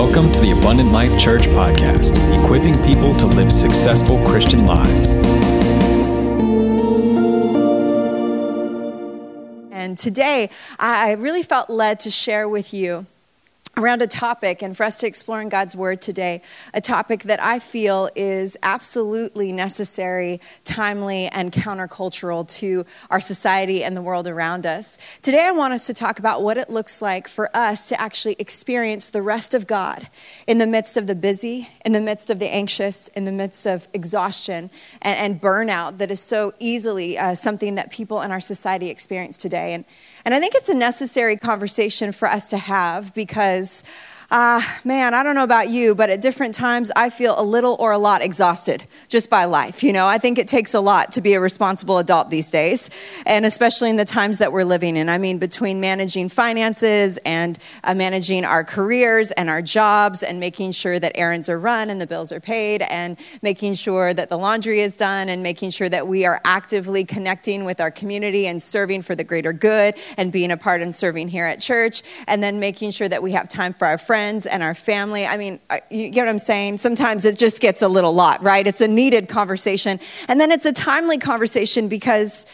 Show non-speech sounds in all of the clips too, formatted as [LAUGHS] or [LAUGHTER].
Welcome to the Abundant Life Church podcast, equipping people to live successful Christian lives. And today, I really felt led to share with you around a topic and for us to explore in God's Word today, a topic that I feel is absolutely necessary, timely, and countercultural to our society and the world around us. Today, I want us to talk about what it looks like for us to actually experience the rest of God in the midst of the busy, in the midst of the anxious, in the midst of exhaustion and, and burnout that is so easily uh, something that people in our society experience today. And and I think it's a necessary conversation for us to have because uh, man, I don't know about you, but at different times I feel a little or a lot exhausted just by life. You know, I think it takes a lot to be a responsible adult these days, and especially in the times that we're living in. I mean, between managing finances and uh, managing our careers and our jobs and making sure that errands are run and the bills are paid and making sure that the laundry is done and making sure that we are actively connecting with our community and serving for the greater good and being a part and serving here at church, and then making sure that we have time for our friends friends and our family. I mean, uh, you get what I'm saying? Sometimes it just gets a little lot, right? It's a needed conversation. And then it's a timely conversation because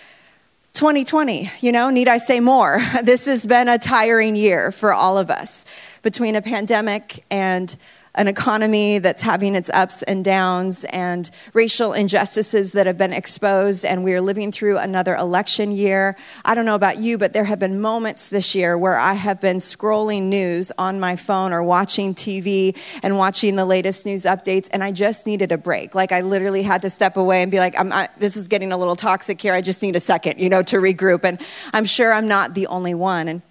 2020, you know, need I say more? [LAUGHS] This has been a tiring year for all of us between a pandemic and an economy that's having its ups and downs and racial injustices that have been exposed, and we are living through another election year. I don't know about you, but there have been moments this year where I have been scrolling news on my phone or watching TV and watching the latest news updates, and I just needed a break. Like I literally had to step away and be like, I, "This is getting a little toxic here. I just need a second, you know, to regroup." And I'm sure I'm not the only one. And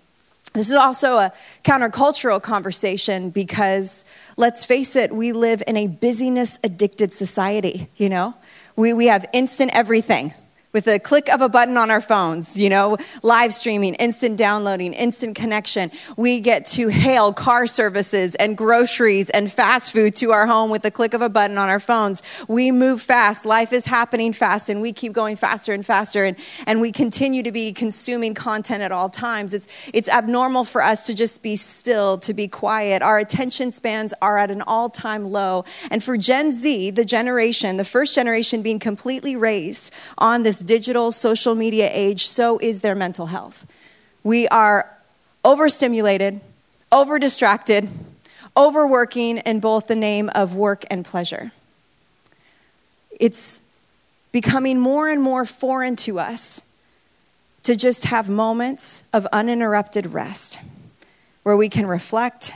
this is also a countercultural conversation because let's face it, we live in a busyness addicted society, you know? We, we have instant everything with a click of a button on our phones, you know, live streaming, instant downloading, instant connection. We get to hail car services and groceries and fast food to our home with a click of a button on our phones. We move fast. Life is happening fast and we keep going faster and faster and, and we continue to be consuming content at all times. It's, it's abnormal for us to just be still, to be quiet. Our attention spans are at an all time low. And for Gen Z, the generation, the first generation being completely raised on this digital social media age, so is their mental health. We are overstimulated, over distracted, overworking in both the name of work and pleasure. It's becoming more and more foreign to us to just have moments of uninterrupted rest where we can reflect,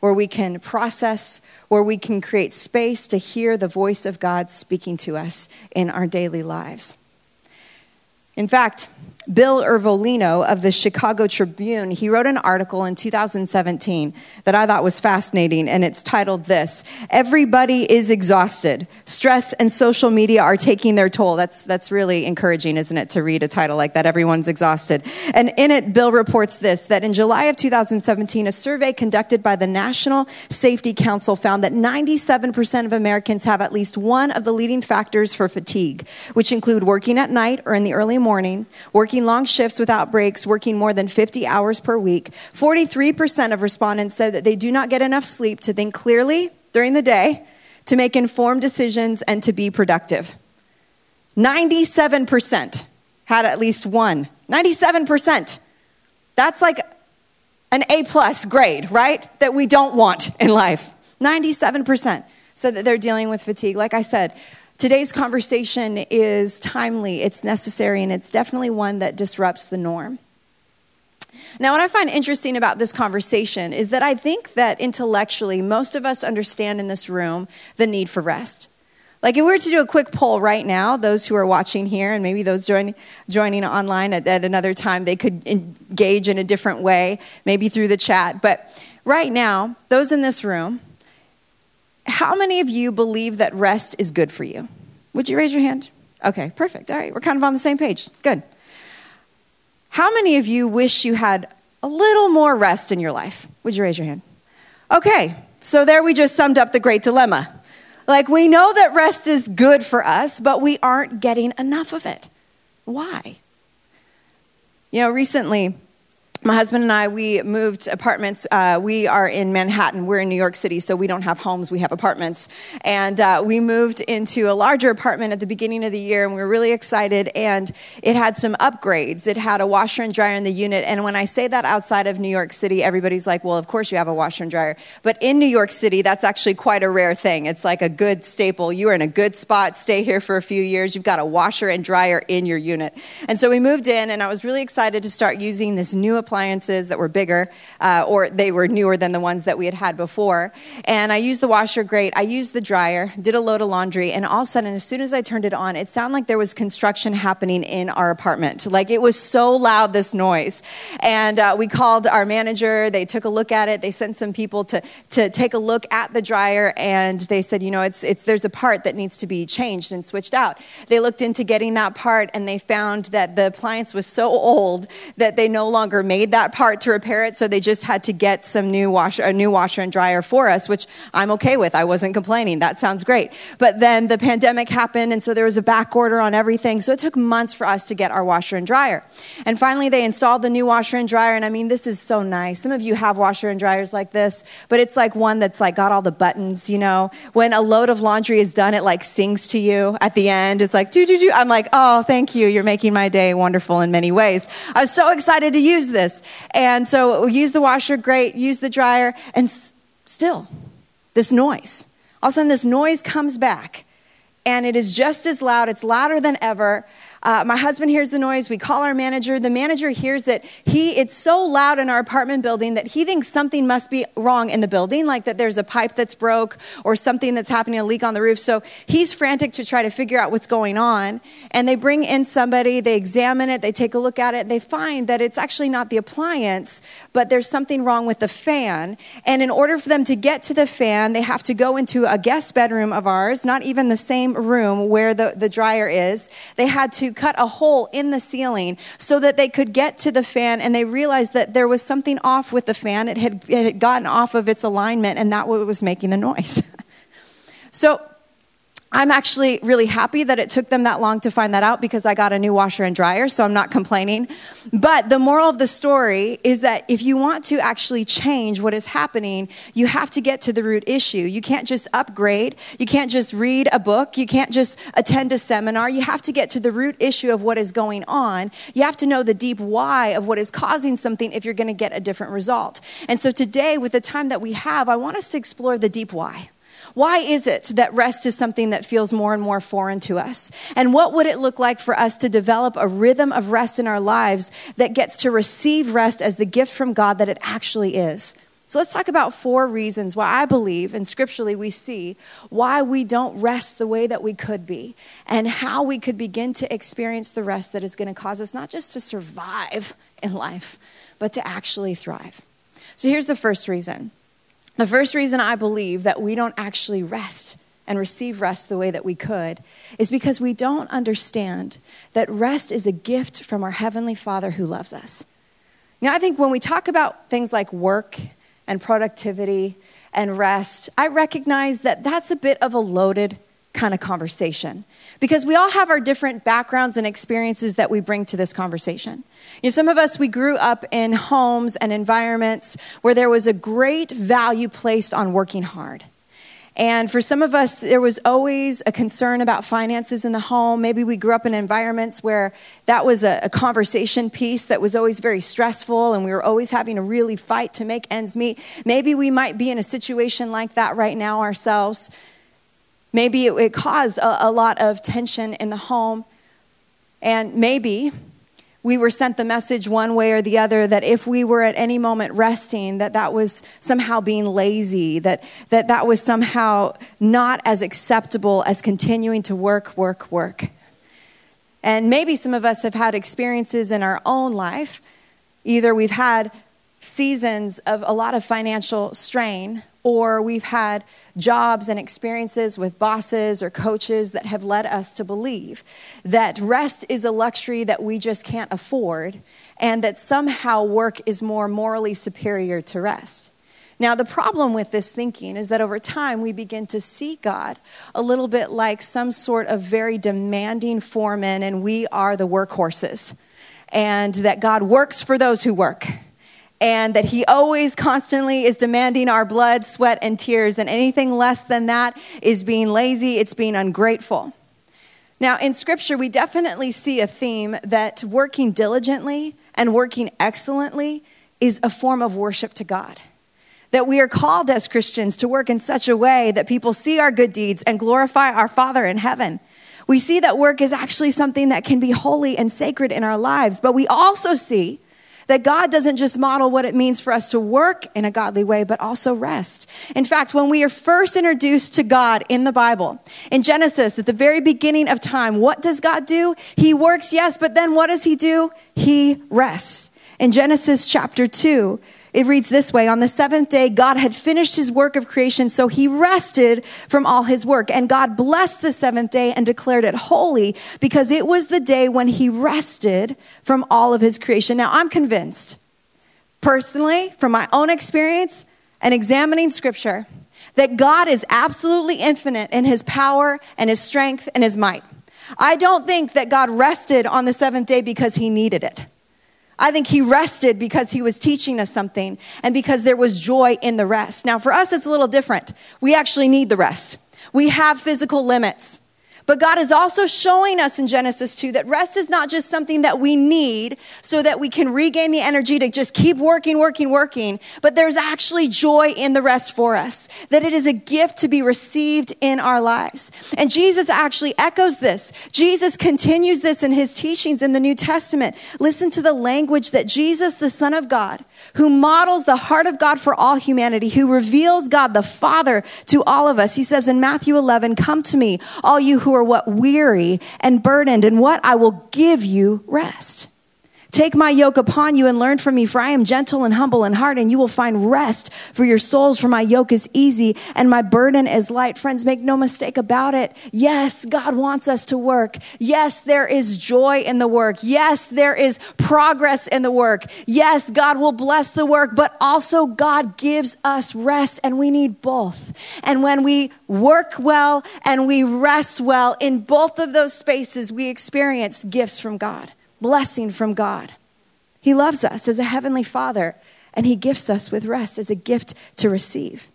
where we can process, where we can create space to hear the voice of God speaking to us in our daily lives. In fact, Bill Ervolino of the Chicago Tribune, he wrote an article in 2017 that I thought was fascinating, and it's titled this Everybody is Exhausted. Stress and social media are taking their toll. That's, that's really encouraging, isn't it, to read a title like that? Everyone's exhausted. And in it, Bill reports this that in July of 2017, a survey conducted by the National Safety Council found that 97% of Americans have at least one of the leading factors for fatigue, which include working at night or in the early morning, working working long shifts without breaks, working more than 50 hours per week. 43% of respondents said that they do not get enough sleep to think clearly during the day, to make informed decisions, and to be productive. 97% had at least one. 97%. That's like an A plus grade, right? That we don't want in life. 97% said that they're dealing with fatigue. Like I said, Today's conversation is timely, it's necessary, and it's definitely one that disrupts the norm. Now, what I find interesting about this conversation is that I think that intellectually, most of us understand in this room the need for rest. Like, if we were to do a quick poll right now, those who are watching here and maybe those join, joining online at, at another time, they could engage in a different way, maybe through the chat. But right now, those in this room, how many of you believe that rest is good for you? Would you raise your hand? Okay, perfect. All right, we're kind of on the same page. Good. How many of you wish you had a little more rest in your life? Would you raise your hand? Okay, so there we just summed up the great dilemma. Like, we know that rest is good for us, but we aren't getting enough of it. Why? You know, recently, my husband and I, we moved apartments. Uh, we are in Manhattan. We're in New York City, so we don't have homes, we have apartments. And uh, we moved into a larger apartment at the beginning of the year, and we were really excited. And it had some upgrades. It had a washer and dryer in the unit. And when I say that outside of New York City, everybody's like, well, of course you have a washer and dryer. But in New York City, that's actually quite a rare thing. It's like a good staple. You are in a good spot, stay here for a few years. You've got a washer and dryer in your unit. And so we moved in, and I was really excited to start using this new appliances that were bigger, uh, or they were newer than the ones that we had had before. And I used the washer great. I used the dryer, did a load of laundry, and all of a sudden, as soon as I turned it on, it sounded like there was construction happening in our apartment. Like it was so loud, this noise. And uh, we called our manager. They took a look at it. They sent some people to, to take a look at the dryer, and they said, you know, it's, it's, there's a part that needs to be changed and switched out. They looked into getting that part, and they found that the appliance was so old that they no longer made made that part to repair it, so they just had to get some new washer, a new washer and dryer for us, which I'm okay with. I wasn't complaining. That sounds great. But then the pandemic happened, and so there was a back order on everything. So it took months for us to get our washer and dryer. And finally, they installed the new washer and dryer. And I mean, this is so nice. Some of you have washer and dryers like this, but it's like one that's like got all the buttons, you know. When a load of laundry is done, it like sings to you at the end. It's like. I'm like, oh, thank you. You're making my day wonderful in many ways. I was so excited to use this this. And so use the washer, great, use the dryer, and s- still, this noise. All of a sudden, this noise comes back, and it is just as loud. It's louder than ever. Uh, my husband hears the noise. We call our manager. The manager hears it. He, it's so loud in our apartment building that he thinks something must be wrong in the building, like that there's a pipe that's broke or something that's happening, a leak on the roof. So he's frantic to try to figure out what's going on. And they bring in somebody, they examine it, they take a look at it, and they find that it's actually not the appliance, but there's something wrong with the fan. And in order for them to get to the fan, they have to go into a guest bedroom of ours, not even the same room where the, the dryer is. They had to cut a hole in the ceiling so that they could get to the fan and they realized that there was something off with the fan. It had, it had gotten off of its alignment and that was making the noise. [LAUGHS] so I'm actually really happy that it took them that long to find that out because I got a new washer and dryer, so I'm not complaining. But the moral of the story is that if you want to actually change what is happening, you have to get to the root issue. You can't just upgrade, you can't just read a book, you can't just attend a seminar. You have to get to the root issue of what is going on. You have to know the deep why of what is causing something if you're going to get a different result. And so today, with the time that we have, I want us to explore the deep why. Why is it that rest is something that feels more and more foreign to us? And what would it look like for us to develop a rhythm of rest in our lives that gets to receive rest as the gift from God that it actually is? So let's talk about four reasons why I believe, and scripturally we see, why we don't rest the way that we could be, and how we could begin to experience the rest that is going to cause us not just to survive in life, but to actually thrive. So here's the first reason the first reason I believe that we don't actually rest and receive rest the way that we could is because we don't understand that rest is a gift from our Heavenly Father who loves us. Now, I think when we talk about things like work and productivity and rest, I recognize that that's a bit of a loaded kind of conversation because we all have our different backgrounds and experiences that we bring to this conversation. You know, some of us, we grew up in homes and environments where there was a great value placed on working hard. And for some of us, there was always a concern about finances in the home. Maybe we grew up in environments where that was a, a, conversation piece that was always very stressful and we were always having to really fight to make ends meet. Maybe we might be in a situation like that right now ourselves. Maybe it, it caused a, a lot of tension in the home. And maybe we were sent the message one way or the other that if we were at any moment resting that that was somehow being lazy that that, that was somehow not as acceptable as continuing to work work work and maybe some of us have had experiences in our own life either we've had seasons of a lot of financial strain or we've had jobs and experiences with bosses or coaches that have led us to believe that rest is a luxury that we just can't afford and that somehow work is more morally superior to rest. Now, the problem with this thinking is that over time we begin to see God a little bit like some sort of very demanding foreman, and we are the workhorses, and that God works for those who work and that He always constantly is demanding our blood, sweat, and tears. And anything less than that is being lazy, it's being ungrateful. Now, in Scripture, we definitely see a theme that working diligently and working excellently is a form of worship to God. That we are called as Christians to work in such a way that people see our good deeds and glorify our Father in heaven. We see that work is actually something that can be holy and sacred in our lives, but we also see that God doesn't just model what it means for us to work in a godly way, but also rest. In fact, when we are first introduced to God in the Bible, in Genesis, at the very beginning of time, what does God do? He works, yes, but then what does He do? He rests. In Genesis chapter 2, it reads this way On the seventh day, God had finished his work of creation, so he rested from all his work. And God blessed the seventh day and declared it holy because it was the day when he rested from all of his creation. Now, I'm convinced, personally, from my own experience and examining scripture, that God is absolutely infinite in his power and his strength and his might. I don't think that God rested on the seventh day because he needed it. I think he rested because he was teaching us something and because there was joy in the rest. Now, for us, it's a little different. We actually need the rest. We have physical limits. But God is also showing us in Genesis 2 that rest is not just something that we need so that we can regain the energy to just keep working, working, working, but there's actually joy in the rest for us, that it is a gift to be received in our lives. And Jesus actually echoes this. Jesus continues this in his teachings in the New Testament. Listen to the language that Jesus, the Son of God, who models the heart of God for all humanity, who reveals God the Father to all of us, he says in Matthew 11, Come to me, all you who are what weary and burdened, and what I will give you rest. Take my yoke upon you and learn from me, for I am gentle and humble in heart, and you will find rest for your souls. For my yoke is easy and my burden is light. Friends, make no mistake about it. Yes, God wants us to work. Yes, there is joy in the work. Yes, there is progress in the work. Yes, God will bless the work, but also God gives us rest, and we need both. And when we work well and we rest well, in both of those spaces, we experience gifts from God blessing from God. He loves us as a heavenly father, and he gifts us with rest as a gift to receive.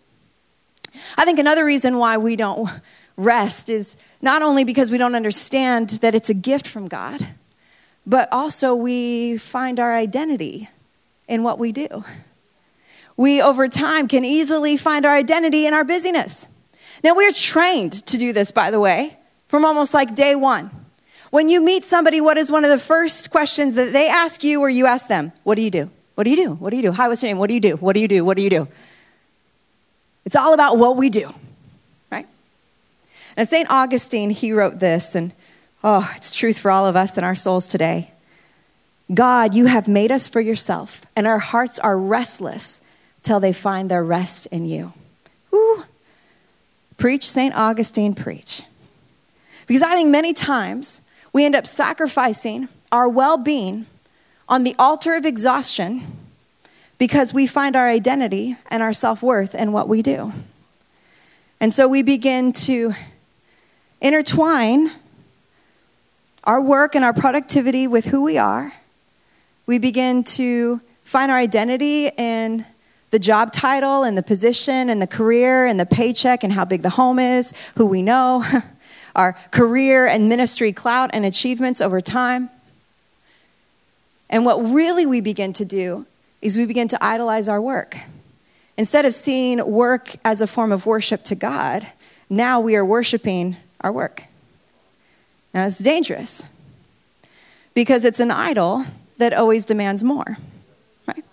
I think another reason why we don't rest is not only because we don't understand that it's a gift from God, but also we find our identity in what we do. We, over time, can easily find our identity in our busyness. Now, we're trained to do this, by the way, from almost like day one. When you meet somebody, what is one of the first questions that they ask you or you ask them? What do you do? What do you do? What do you do? Hi, what's your name? What do you do? What do you do? What do you do? It's all about what we do, right? Now, St. Augustine, he wrote this, and oh, it's truth for all of us in our souls today. God, you have made us for yourself, and our hearts are restless till they find their rest in you. Ooh. Preach, St. Augustine, preach. Because I think many times we end up sacrificing our well being on the altar of exhaustion because we find our identity and our self worth in what we do. And so we begin to intertwine our work and our productivity with who we are. We begin to find our identity in the job title and the position and the career and the paycheck and how big the home is, who we know. [LAUGHS] our career and ministry clout and achievements over time. And what really we begin to do is we begin to idolize our work. Instead of seeing work as a form of worship to God, now we are worshiping our work. Now it's dangerous because it's an idol that always demands more, right?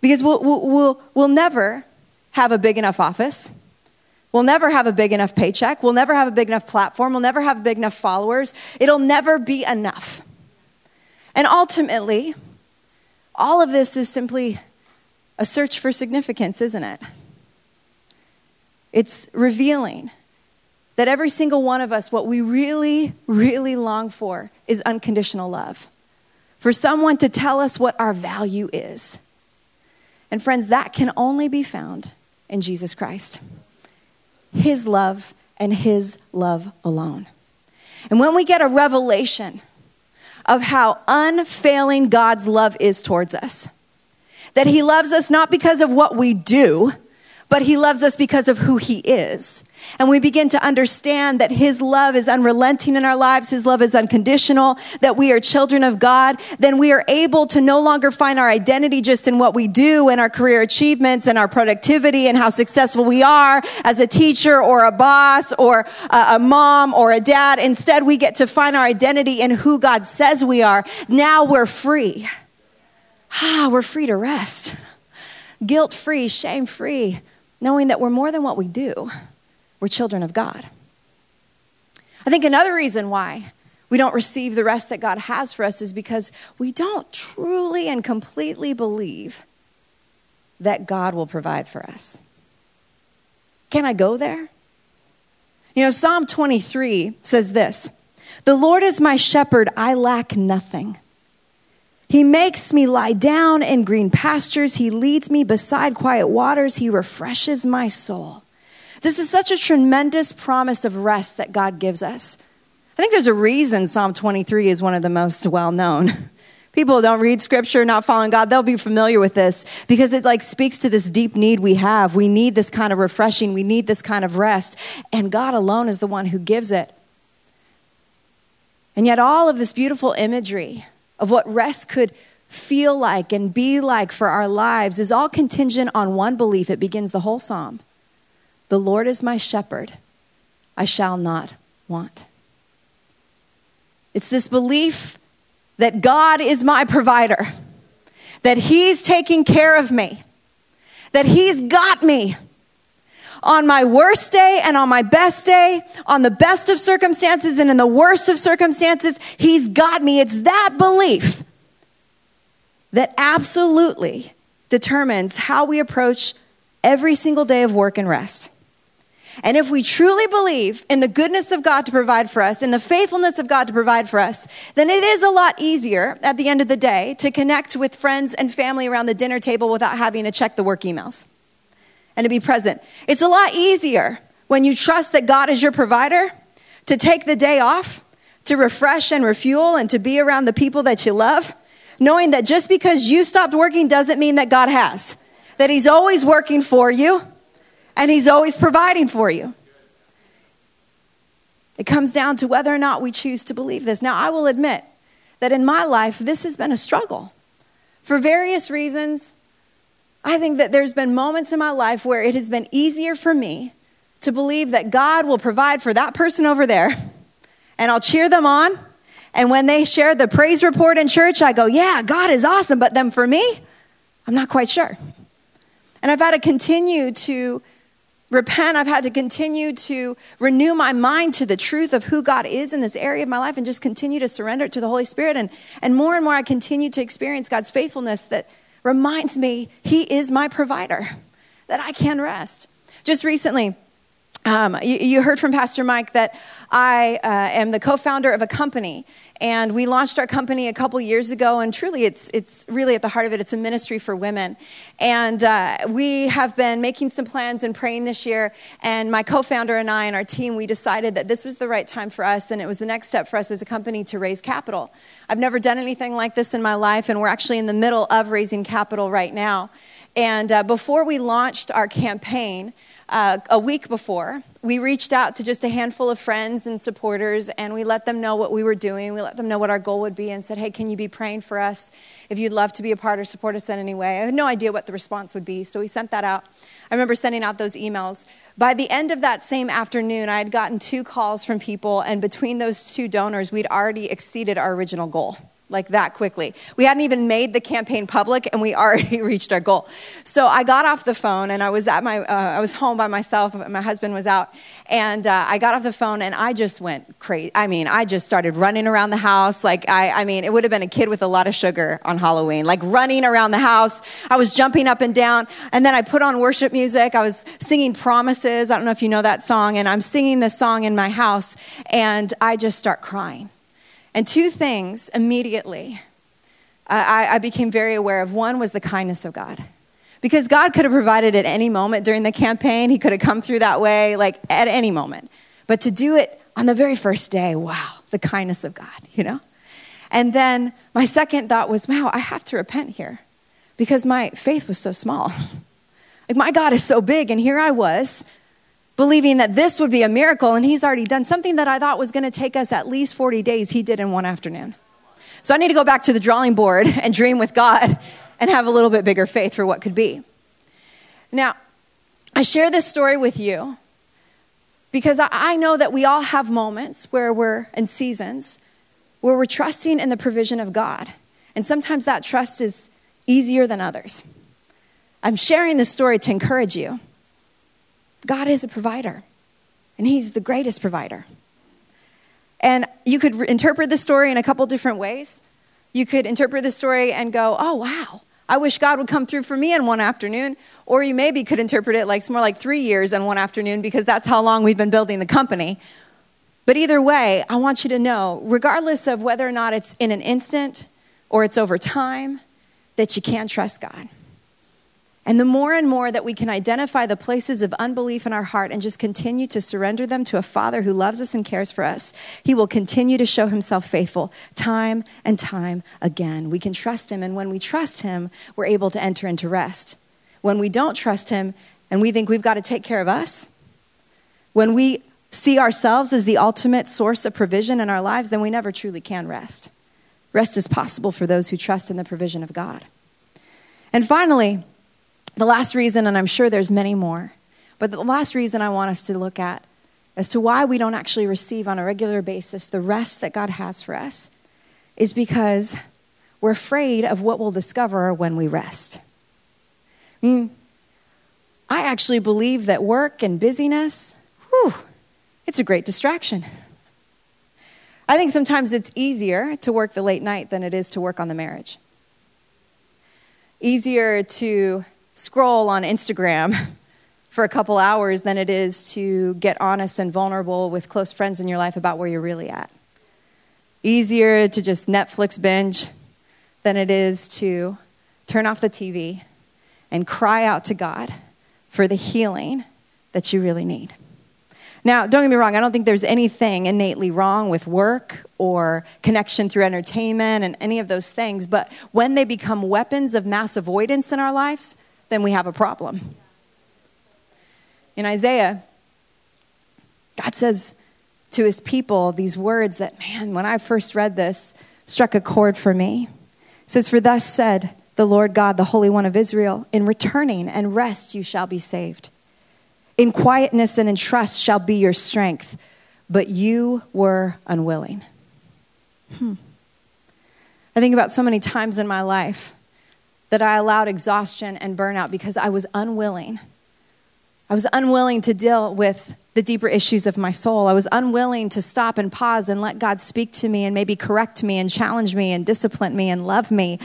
Because we'll, we'll, we'll never have a big enough office We'll never have a big enough paycheck. We'll never have a big enough platform. We'll never have big enough followers. It'll never be enough. And ultimately, all of this is simply a search for significance, isn't it? It's revealing that every single one of us, what we really, really long for is unconditional love. For someone to tell us what our value is. And friends, that can only be found in Jesus Christ. His love and His love alone. And when we get a revelation of how unfailing God's love is towards us, that He loves us not because of what we do, but He loves us because of who He is. And we begin to understand that His love is unrelenting in our lives, His love is unconditional, that we are children of God, then we are able to no longer find our identity just in what we do and our career achievements and our productivity and how successful we are as a teacher or a boss or a, mom or a dad. Instead, we get to find our identity in who God says we are. Now we're free. Ah, we're free to rest. Guilt free, shame free knowing that we're more than what we do, we're children of God. I think another reason why we don't receive the rest that God has for us is because we don't truly and completely believe that God will provide for us. Can I go there? You know, Psalm 23 says this The Lord is my shepherd, I lack nothing. He makes me lie down in green pastures. He leads me beside quiet waters. He refreshes my soul. This is such a tremendous promise of rest that God gives us. I think there's a reason Psalm 23 is one of the most well known. [LAUGHS] People don't read scripture, not following God, they'll be familiar with this because it like speaks to this deep need we have. We need this kind of refreshing, we need this kind of rest, and God alone is the one who gives it. And yet all of this beautiful imagery of what rest could feel like and be like for our lives is all contingent on one belief. It begins the whole psalm The Lord is my shepherd, I shall not want. It's this belief that God is my provider, that He's taking care of me, that He's got me on my worst day and on my best day, on the best of circumstances and in the worst of circumstances, He's got me. It's that belief that absolutely determines how we approach every single day of work and rest. And if we truly believe in the goodness of God to provide for us, in the faithfulness of God to provide for us, then it is a lot easier at the end of the day to connect with friends and family around the dinner table without having to check the work emails and to be present. It's a lot easier when you trust that God is your provider to take the day off, to refresh and refuel, and to be around the people that you love, knowing that just because you stopped working doesn't mean that God has, that He's always working for you and He's always providing for you. It comes down to whether or not we choose to believe this. Now, I will admit that in my life, this has been a struggle. For various reasons, I think that there's been moments in my life where it has been easier for me to believe that God will provide for that person over there, [LAUGHS] and I'll cheer them on. And when they share the praise report in church, I go, Yeah, God is awesome. But then for me, I'm not quite sure. And I've had to continue to repent. I've had to continue to renew my mind to the truth of who God is in this area of my life and just continue to surrender it to the Holy Spirit. And, and more and more, I continue to experience God's faithfulness that reminds me He is my provider, that I can rest. Just recently, um, you, you, heard from Pastor Mike that I uh, am the co-founder of a company, and we launched our company a couple years ago. And truly, it's it's really at the heart of it. It's a ministry for women, and uh, we have been making some plans and praying this year. And my co-founder and I and our team, we decided that this was the right time for us, and it was the next step for us as a company to raise capital. I've never done anything like this in my life, and we're actually in the middle of raising capital right now. And uh, before we launched our campaign uh, a week before, we reached out to just a handful of friends and supporters and we let them know what we were doing. We let them know what our goal would be and said, hey, can you be praying for us if you'd love to be a part or support us in any way? I had no idea what the response would be, so we sent that out. I remember sending out those emails. By the end of that same afternoon, I had gotten two calls from people, and between those two donors, we'd already exceeded our original goal like that quickly. We hadn't even made the campaign public and we already [LAUGHS] reached our goal. So I got off the phone and I was at my, uh, I was home by myself. My husband was out and uh, I got off the phone and I just went crazy. I mean, I just started running around the house. Like I, I mean, it would have been a kid with a lot of sugar on Halloween, like running around the house. I was jumping up and down and then I put on worship music. I was singing promises. I don't know if you know that song and I'm singing this song in my house and I just start crying and two things immediately I, I became very aware of. One was the kindness of God. Because God could have provided at any moment during the campaign, He could have come through that way, like at any moment. But to do it on the very first day, wow, the kindness of God, you know? And then my second thought was, wow, I have to repent here. because my faith was so small. [LAUGHS] Like, my God is so big, and here I was believing that this would be a miracle, and He's already done something that I thought was going to take us at least 40 days, He did in one afternoon. So I need to go back to the drawing board [LAUGHS] and dream with God and have a little bit bigger faith for what could be. Now, I share this story with you because I know that we all have moments where we're in seasons where we're trusting in the provision of God. And sometimes that trust is easier than others. I'm sharing this story to encourage you. God is a provider, and He's the greatest provider. And you could interpret the story in a couple different ways. You could interpret the story and go, oh, wow, I wish God would come through for me in one afternoon. Or you maybe could interpret it like it's more like three years in one afternoon because that's how long we've been building the company. But either way, I want you to know, regardless of whether or not it's in an instant or it's over time, that you can trust God. And the more and more that we can identify the places of unbelief in our heart and just continue to surrender them to a Father who loves us and cares for us, He will continue to show Himself faithful time and time again. We can trust Him, and when we trust Him, we're able to enter into rest. When we don't trust Him and we think we've got to take care of us, when we see ourselves as the ultimate source of provision in our lives, then we never truly can rest. Rest is possible for those who trust in the provision of God. And finally, the last reason, and I'm sure there's many more, but the last reason I want us to look at as to why we don't actually receive on a regular basis the rest that God has for us is because we're afraid of what we'll discover when we rest. I mean, I actually believe that work and busyness, whew, it's a great distraction. I think sometimes it's easier to work the late night than it is to work on the marriage. Easier to scroll on Instagram [LAUGHS] for a couple hours than it is to get honest and vulnerable with close friends in your life about where you're really at. Easier to just Netflix binge than it is to turn off the TV and cry out to God for the healing that you really need. Now, don't get me wrong, I don't think there's anything innately wrong with work or connection through entertainment and any of those things, but when they become weapons of mass avoidance in our lives, then we have a problem. In Isaiah, God says to his people these words that, man, when I first read this, struck a chord for me. It says, For thus said the Lord God, the Holy One of Israel, in returning and rest you shall be saved. In quietness and in trust shall be your strength, but you were unwilling. Hmm. I think about so many times in my life that I allowed exhaustion and burnout because I was unwilling. I was unwilling to deal with the deeper issues of my soul. I was unwilling to stop and pause and let God speak to me and maybe correct me and challenge me and discipline me and love me.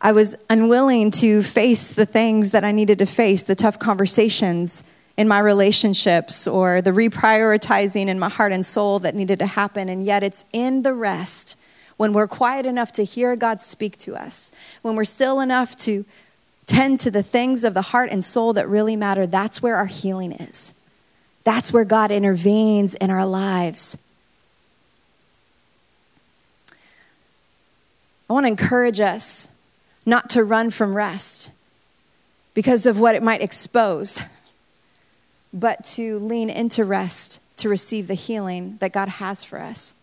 I was unwilling to face the things that I needed to face, the tough conversations in my relationships or the reprioritizing in my heart and soul that needed to happen. And yet it's in the rest when we're quiet enough to hear God speak to us, when we're still enough to tend to the things of the heart and soul that really matter, that's where our healing is. That's where God intervenes in our lives. I want to encourage us not to run from rest because of what it might expose, but to lean into rest to receive the healing that God has for us.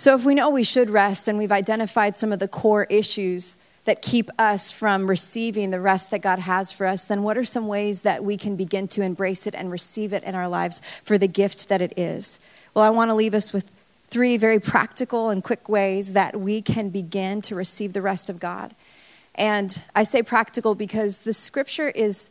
So, if we know we should rest and we've identified some of the core issues that keep us from receiving the rest that God has for us, then what are some ways that we can begin to embrace it and receive it in our lives for the gift that it is? Well, I want to leave us with three very practical and quick ways that we can begin to receive the rest of God. And I say practical because the scripture is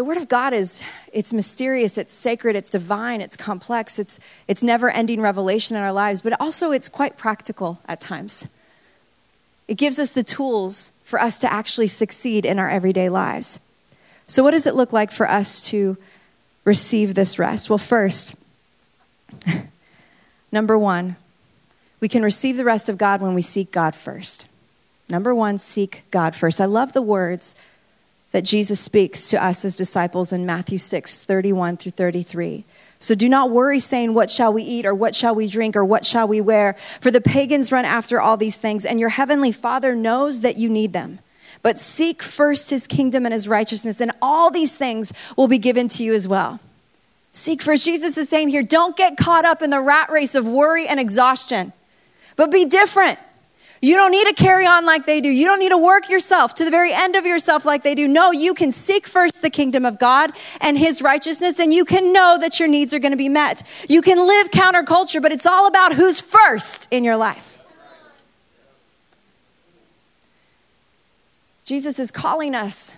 the word of god is it's mysterious it's sacred it's divine it's complex it's it's never ending revelation in our lives but also it's quite practical at times. It gives us the tools for us to actually succeed in our everyday lives. So what does it look like for us to receive this rest? Well first [LAUGHS] number one we can receive the rest of god when we seek god first. Number one seek god first. I love the words that Jesus speaks to us as disciples in Matthew 6 31 through 33. So do not worry, saying, What shall we eat, or what shall we drink, or what shall we wear? For the pagans run after all these things, and your heavenly Father knows that you need them. But seek first his kingdom and his righteousness, and all these things will be given to you as well. Seek first. Jesus is saying here, don't get caught up in the rat race of worry and exhaustion, but be different. You don't need to carry on like they do. You don't need to work yourself to the very end of yourself like they do. No, you can seek first the kingdom of God and his righteousness, and you can know that your needs are going to be met. You can live counterculture, but it's all about who's first in your life. Jesus is calling us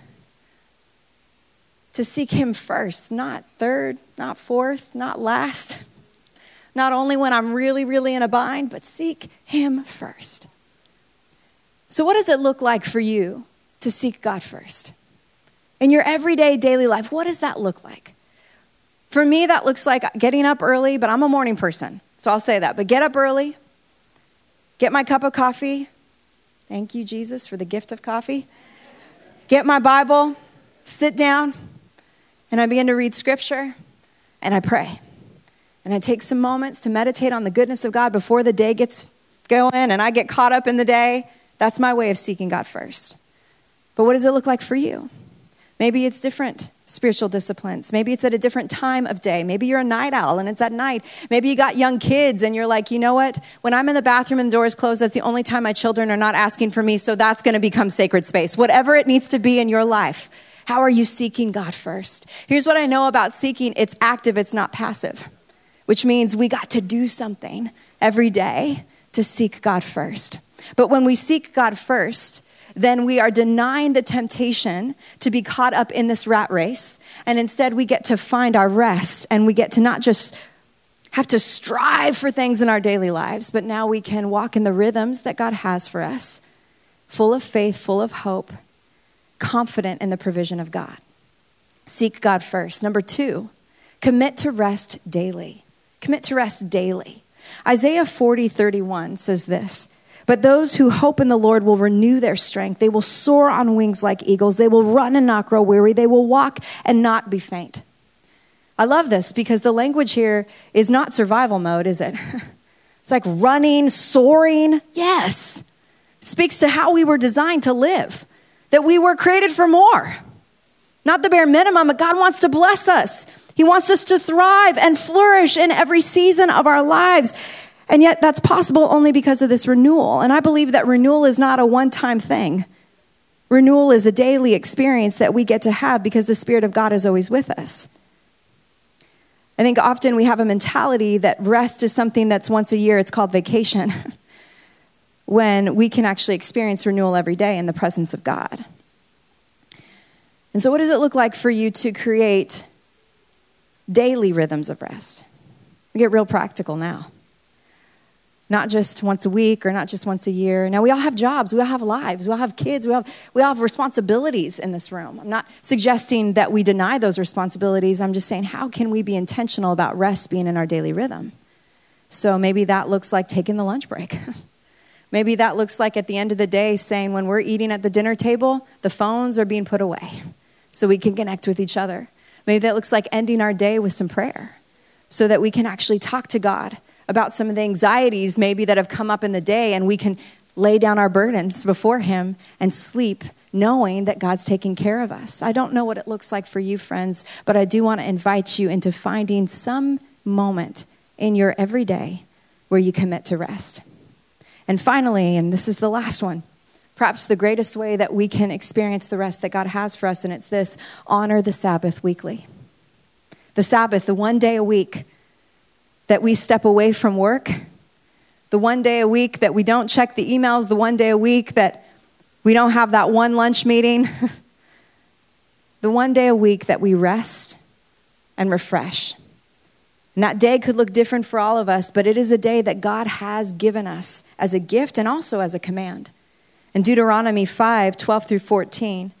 to seek him first, not third, not fourth, not last. Not only when I'm really, really in a bind, but seek him first. So, what does it look like for you to seek God first? In your everyday daily life, what does that look like? For me, that looks like getting up early, but I'm a morning person, so I'll say that. But get up early, get my cup of coffee. Thank you, Jesus, for the gift of coffee. Get my Bible, sit down, and I begin to read scripture and I pray. And I take some moments to meditate on the goodness of God before the day gets going and I get caught up in the day. That's my way of seeking God first. But what does it look like for you? Maybe it's different spiritual disciplines. Maybe it's at a different time of day. Maybe you're a night owl and it's at night. Maybe you got young kids and you're like, you know what? When I'm in the bathroom and the door is closed, that's the only time my children are not asking for me, so that's going to become sacred space. Whatever it needs to be in your life. How are you seeking God first? Here's what I know about seeking it's active, it's not passive, which means we got to do something every day to seek God first. But when we seek God first, then we are denying the temptation to be caught up in this rat race. And instead, we get to find our rest and we get to not just have to strive for things in our daily lives, but now we can walk in the rhythms that God has for us, full of faith, full of hope, confident in the provision of God. Seek God first. Number two, commit to rest daily. Commit to rest daily. Isaiah 40, 31 says this but those who hope in the Lord will renew their strength. They will soar on wings like eagles. They will run and not grow weary. They will walk and not be faint. I love this because the language here is not survival mode, is it? [LAUGHS] It's like running, soaring. Yes. It speaks to how we were designed to live, that we were created for more. Not the bare minimum, but God wants to bless us. He wants us to thrive and flourish in every season of our lives. And yet, that's possible only because of this renewal. And I believe that renewal is not a one time thing. Renewal is a daily experience that we get to have because the Spirit of God is always with us. I think often we have a mentality that rest is something that's once a year, it's called vacation, [LAUGHS] when we can actually experience renewal every day in the presence of God. And so, what does it look like for you to create daily rhythms of rest? We get real practical now not just once a week or not just once a year. Now, we all have jobs, we all have lives, we all have kids, we all have, we all have responsibilities in this room. I'm not suggesting that we deny those responsibilities. I'm just saying, how can we be intentional about rest being in our daily rhythm? So maybe that looks like taking the lunch break. [LAUGHS] maybe that looks like at the end of the day saying, when we're eating at the dinner table, the phones are being put away [LAUGHS] so we can connect with each other. Maybe that looks like ending our day with some prayer so that we can actually talk to God about some of the anxieties maybe that have come up in the day, and we can lay down our burdens before Him and sleep knowing that God's taking care of us. I don't know what it looks like for you, friends, but I do want to invite you into finding some moment in your everyday where you commit to rest. And finally, and this is the last one, perhaps the greatest way that we can experience the rest that God has for us, and it's this honor the Sabbath weekly. The Sabbath, the one day a week that we step away from work, the one day a week that we don't check the emails, the one day a week that we don't have that one lunch meeting, [LAUGHS] the one day a week that we rest and refresh. And that day could look different for all of us, but it is a day that God has given us as a gift and also as a command. In Deuteronomy 5 12 through 14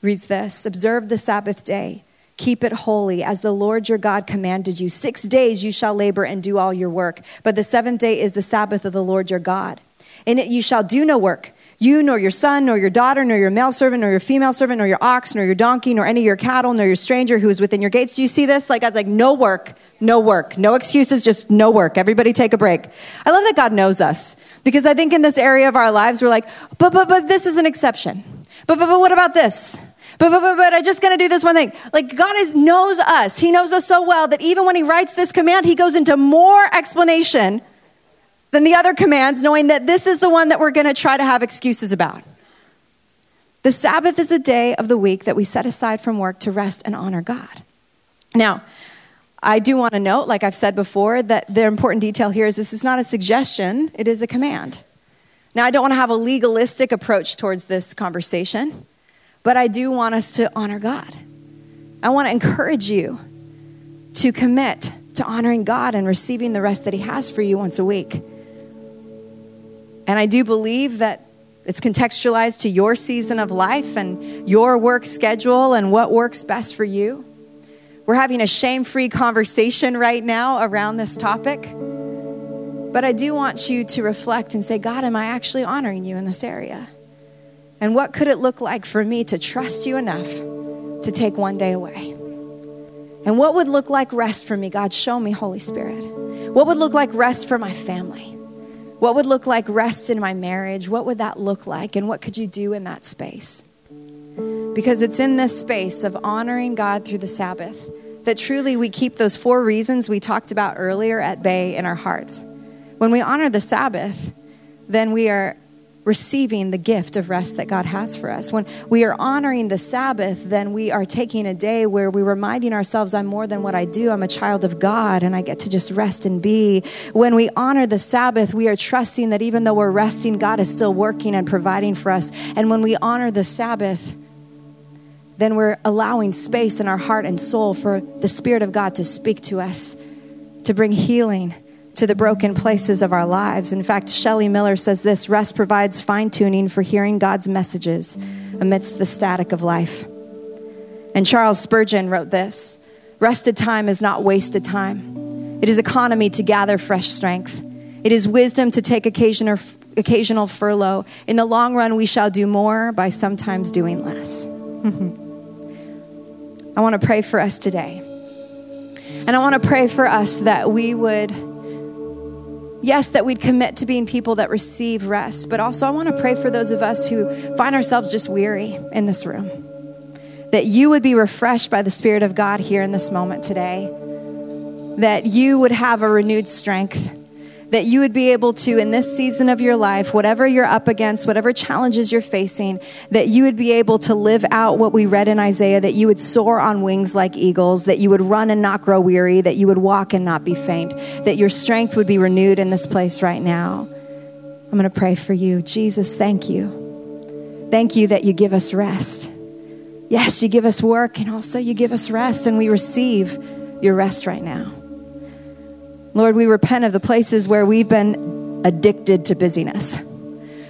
reads this Observe the Sabbath day Keep it holy, as the Lord your God commanded you. Six days you shall labor and do all your work, but the seventh day is the Sabbath of the Lord your God. In it you shall do no work you, nor your son, nor your daughter, nor your male servant, nor your female servant, nor your ox, nor your donkey, nor any of your cattle, nor your stranger who is within your gates. Do you see this? Like God's like, no work, no work, no excuses, just no work. Everybody take a break. I love that God knows us because I think in this area of our lives, we're like, but, but, but this is an exception. But, but, but what about this? But, but, but, but I'm just going to do this one thing. Like God is, knows us. He knows us so well that even when he writes this command, he goes into more explanation than the other commands, knowing that this is the one that we're going to try to have excuses about. The Sabbath is a day of the week that we set aside from work to rest and honor God. Now, I do want to note, like I've said before, that the important detail here is this is not a suggestion, it is a command. Now, I don't want to have a legalistic approach towards this conversation, but I do want us to honor God. I want to encourage you to commit to honoring God and receiving the rest that He has for you once a week. And I do believe that it's contextualized to your season of life and your work schedule and what works best for you. We're having a shame free conversation right now around this topic. But I do want you to reflect and say, God, am I actually honoring you in this area? And what could it look like for me to trust you enough to take one day away? And what would look like rest for me? God, show me, Holy Spirit. What would look like rest for my family? What would look like rest in my marriage? What would that look like? And what could you do in that space? Because it's in this space of honoring God through the Sabbath that truly we keep those four reasons we talked about earlier at bay in our hearts. When we honor the Sabbath, then we are receiving the gift of rest that God has for us. When we are honoring the Sabbath, then we are taking a day where we're reminding ourselves, I'm more than what I do. I'm a child of God and I get to just rest and be. When we honor the Sabbath, we are trusting that even though we're resting, God is still working and providing for us. And when we honor the Sabbath, then we're allowing space in our heart and soul for the Spirit of God to speak to us, to bring healing to the broken places of our lives. In fact, Shelly Miller says this rest provides fine tuning for hearing God's messages amidst the static of life. And Charles Spurgeon wrote this Rested time is not wasted time, it is economy to gather fresh strength. It is wisdom to take occasional, occasional furlough. In the long run, we shall do more by sometimes doing less. [LAUGHS] I want to pray for us today. And I want to pray for us that we would yes, that we'd commit to being people that receive rest, but also I want to pray for those of us who find ourselves just weary in this room. That you would be refreshed by the Spirit of God here in this moment today. That you would have a renewed strength that you would be able to, in this season of your life, whatever you're up against, whatever challenges you're facing, that you would be able to live out what we read in Isaiah, that you would soar on wings like eagles, that you would run and not grow weary, that you would walk and not be faint, that your strength would be renewed in this place right now. I'm going to pray for you. Jesus, thank you. Thank you that you give us rest. Yes, you give us work and also you give us rest, and we receive your rest right now. Lord, we repent of the places where we've been addicted to busyness,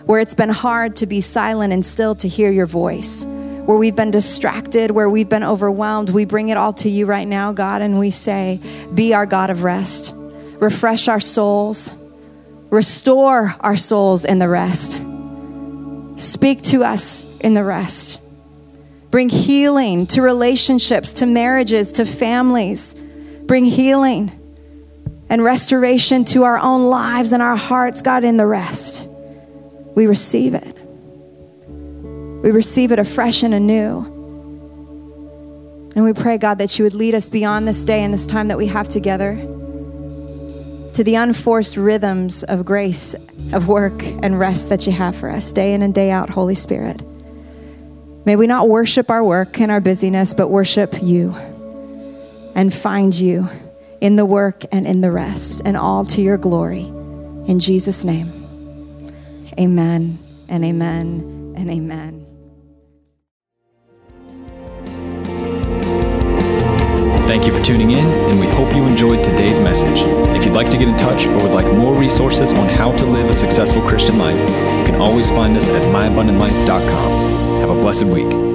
where it's been hard to be silent and still to hear your voice, where we've been distracted, where we've been overwhelmed. We bring it all to you right now, God, and we say, Be our God of rest. Refresh our souls, restore our souls in the rest. Speak to us in the rest. Bring healing to relationships, to marriages, to families. Bring healing and restoration to our own lives and our hearts, God, in the rest. We receive it. We receive it afresh and anew. And we pray, God, that you would lead us beyond this day and this time that we have together to the unforced rhythms of grace, of work, and rest that you have for us day in and day out, Holy Spirit. May we not worship our work and our busyness, but worship you and find you in the work and in the rest, and all to your glory. In Jesus' name, amen and amen and amen. Thank you for tuning in, and we hope you enjoyed today's message. If you'd like to get in touch or would like more resources on how to live a successful Christian life, you can always find us at myabundantlife.com. Have a blessed week.